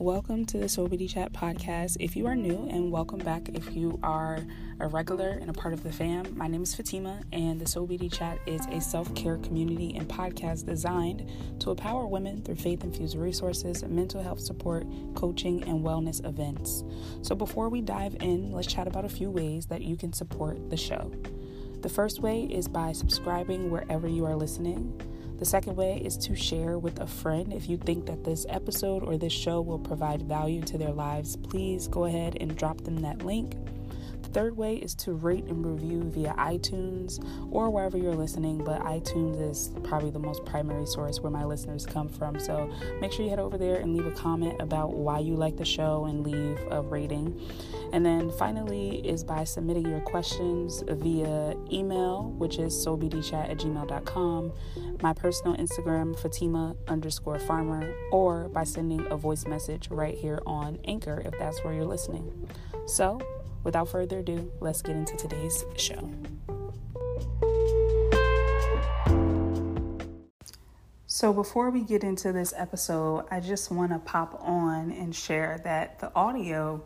Welcome to the Sobity Chat podcast. If you are new, and welcome back if you are a regular and a part of the fam, my name is Fatima, and the Sobity Chat is a self care community and podcast designed to empower women through faith infused resources, mental health support, coaching, and wellness events. So, before we dive in, let's chat about a few ways that you can support the show. The first way is by subscribing wherever you are listening. The second way is to share with a friend. If you think that this episode or this show will provide value to their lives, please go ahead and drop them that link. Third way is to rate and review via iTunes or wherever you're listening, but iTunes is probably the most primary source where my listeners come from. So make sure you head over there and leave a comment about why you like the show and leave a rating. And then finally is by submitting your questions via email, which is soulbdchat at gmail.com, my personal Instagram, Fatima underscore farmer, or by sending a voice message right here on Anchor if that's where you're listening. So, without further ado, let's get into today's show. So, before we get into this episode, I just want to pop on and share that the audio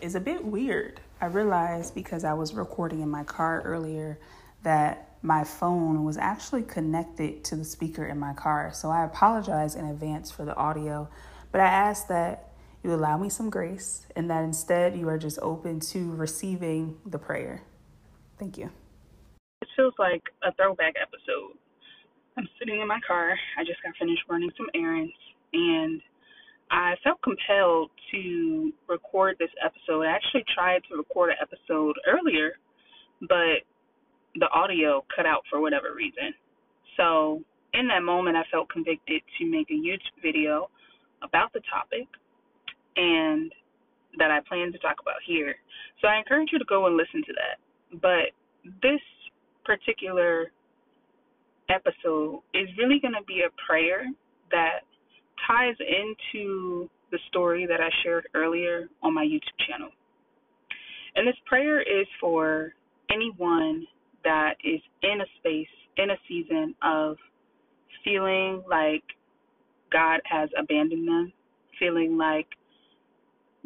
is a bit weird. I realized because I was recording in my car earlier that my phone was actually connected to the speaker in my car. So I apologize in advance for the audio, but I ask that you allow me some grace and that instead you are just open to receiving the prayer. Thank you. It feels like a throwback episode. I'm sitting in my car. I just got finished running some errands and I felt compelled to record this episode. I actually tried to record an episode earlier, but the audio cut out for whatever reason. So, in that moment, I felt convicted to make a YouTube video about the topic and that I plan to talk about here. So, I encourage you to go and listen to that. But this particular episode is really going to be a prayer that ties into the story that I shared earlier on my YouTube channel. And this prayer is for anyone that is in a space, in a season of feeling like God has abandoned them, feeling like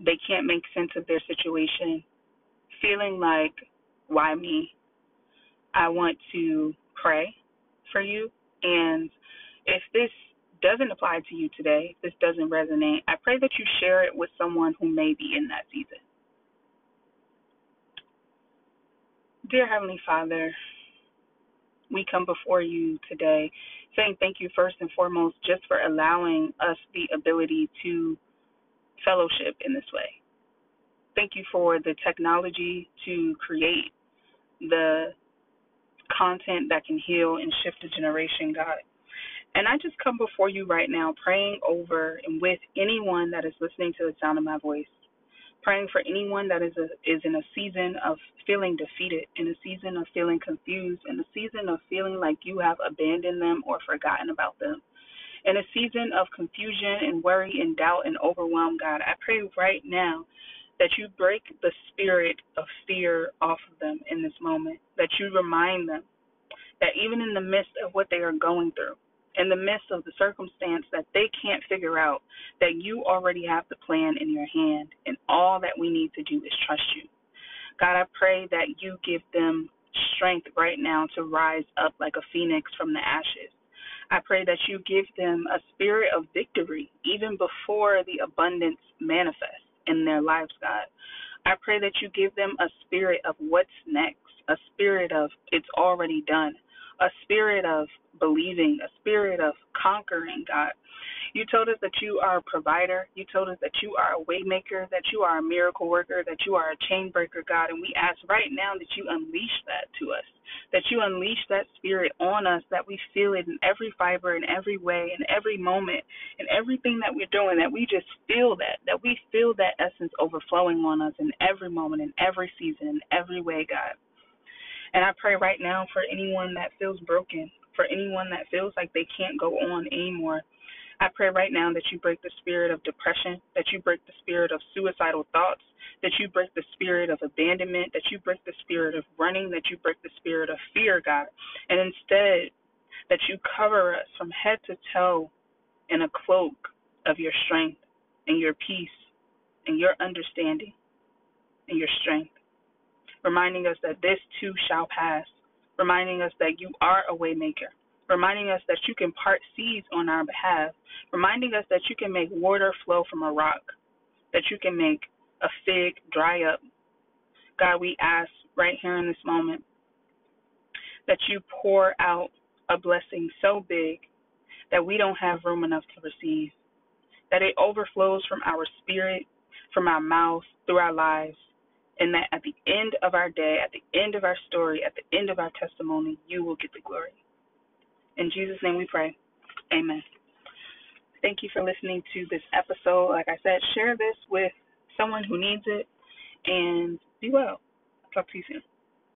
they can't make sense of their situation, feeling like, why me? I want to pray for you. And if this doesn't apply to you today, this doesn't resonate, I pray that you share it with someone who may be in that season. Dear Heavenly Father, we come before you today saying thank you first and foremost just for allowing us the ability to fellowship in this way. Thank you for the technology to create the content that can heal and shift a generation, God. And I just come before you right now praying over and with anyone that is listening to the sound of my voice praying for anyone that is a, is in a season of feeling defeated, in a season of feeling confused, in a season of feeling like you have abandoned them or forgotten about them. In a season of confusion and worry and doubt and overwhelm, God, I pray right now that you break the spirit of fear off of them in this moment, that you remind them that even in the midst of what they are going through, in the midst of the circumstance that they can't figure out, that you already have the plan in your hand, and all that we need to do is trust you. God, I pray that you give them strength right now to rise up like a phoenix from the ashes. I pray that you give them a spirit of victory even before the abundance manifests in their lives, God. I pray that you give them a spirit of what's next, a spirit of it's already done, a spirit of believing, a spirit of conquering, God. You told us that you are a provider. You told us that you are a waymaker, that you are a miracle worker, that you are a chain breaker, God. And we ask right now that you unleash that to us, unleash that spirit on us, that we feel it in every fiber, in every way, in every moment, in everything that we're doing, that we just feel that, that we feel that essence overflowing on us in every moment, in every season, in every way, God. And I pray right now for anyone that feels broken, for anyone that feels like they can't go on anymore. I pray right now that you break the spirit of depression, that you break the spirit of suicidal thoughts, that you break the spirit of abandonment, that you break the spirit of running, that you break the spirit of fear, God. And instead, that you cover us from head to toe in a cloak of your strength, and your peace and your understanding and your strength. Reminding us that this too shall pass. Reminding us that you are a waymaker. Reminding us that you can part seas on our behalf. Reminding us that you can make water flow from a rock. That you can make a fig dry up. God, we ask right here in this moment that you pour out a blessing so big that we don't have room enough to receive, that it overflows from our spirit, from our mouth, through our lives, and that at the end of our day, at the end of our story, at the end of our testimony, you will get the glory. In Jesus' name we pray. Amen. Thank you for listening to this episode. Like I said, share this with someone who needs it and be well. Talk to you soon.